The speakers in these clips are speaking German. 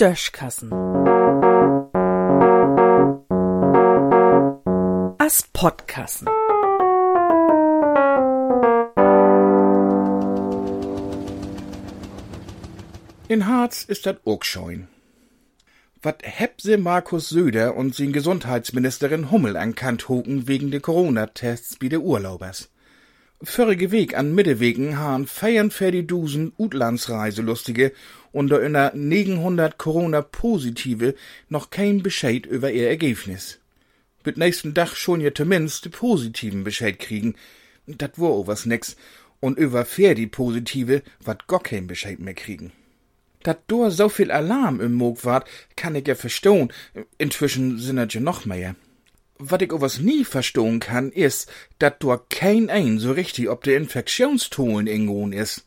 Döschkassen. As Podkassen. In Harz ist dat ook scheun. Wat heb se Markus Söder und sin Gesundheitsministerin Hummel an Kant hoken wegen de Corona-Tests wie de Urlaubers? Vorige Weg an Mittewegen han feiern für die Dusen Utlandsreiselustige unter einer 900 Corona-Positive noch kein Bescheid über ihr Ergebnis. Mit nächsten Dach schon ja zumindest de positiven Bescheid kriegen. Dat war o was nix. Und über für die Positive wat gar kein Bescheid mehr kriegen. Dat dor so viel Alarm im Moog wart, kann ich ja verstohn. Inzwischen sind ja noch mehr. Wat ich was nie verstohn kann, is, dat dor kein ein so richtig ob de Infektionstolen ingoen is.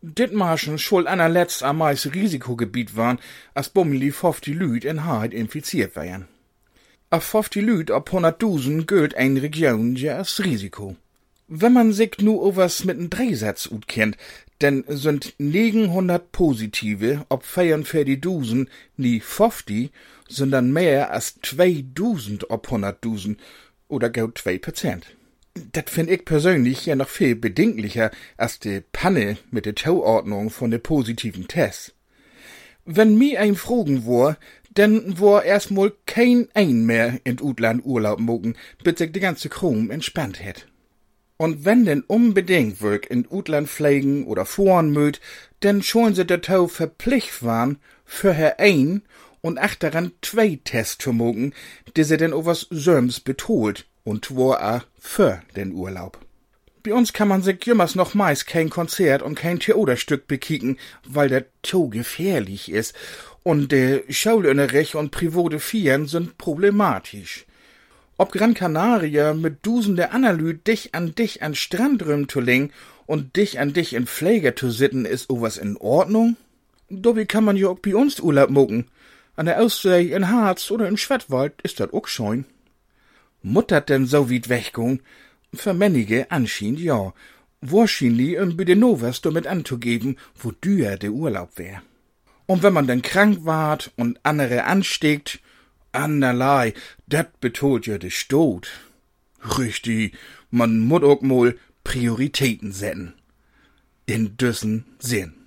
Dit marschen schuld anerletzt am meist Risikogebiet waren, as bummeli die Lüd in Haarheit infiziert wären. A die Lüd ob hunderttausend gilt ein Region ja als Risiko. Wenn man sich nu overs mit n Drehsatz ut kennt, denn sind 900 Positive, ob feiern für die Dusen, nie 50, sondern mehr als 2000 ob 100.000 oder gar 2 Prozent. Dat find ich persönlich ja noch viel bedenklicher als die Panne mit der Tauordnung von de positiven Tests. Wenn mi ein Frogen war, denn war erstmal kein ein mehr in Utland Urlaub mogen, bis sich die ganze Krumm entspannt hätt. Und wenn denn unbedingt wirk in Utland pflegen oder fuhren möt, denn schon se der Tau verpflicht waren, für her ein und achteran zwei Tests zu mogen, die se denn overs Söms betolt und wo a für den Urlaub. Bei uns kann man sich jümmers noch meist kein Konzert und kein Theaterstück bekicken, weil der to gefährlich ist und de Schaulunterricht und private Vieren sind problematisch. Ob Gran Canaria mit dusende Analyt dich an dich an Strandrüm zu legen und dich an dich in Pfleger zu sitten, ist owas in Ordnung? Dobby kann man ja auch bei uns Urlaub mucken. An der Ostsee, in Harz oder in Schwattwald ist dat auch scheun. Muttert denn so weit weggung? Für männige anscheinend ja. Wahrscheinlich um bei den Novas damit anzugeben, wo dür der Urlaub wär. Und wenn man denn krank ward und andere ansteckt, Anderlei, dat betont ja de Stot. Richtig, man muss auch mal Prioritäten setzen. In düssen Sinn.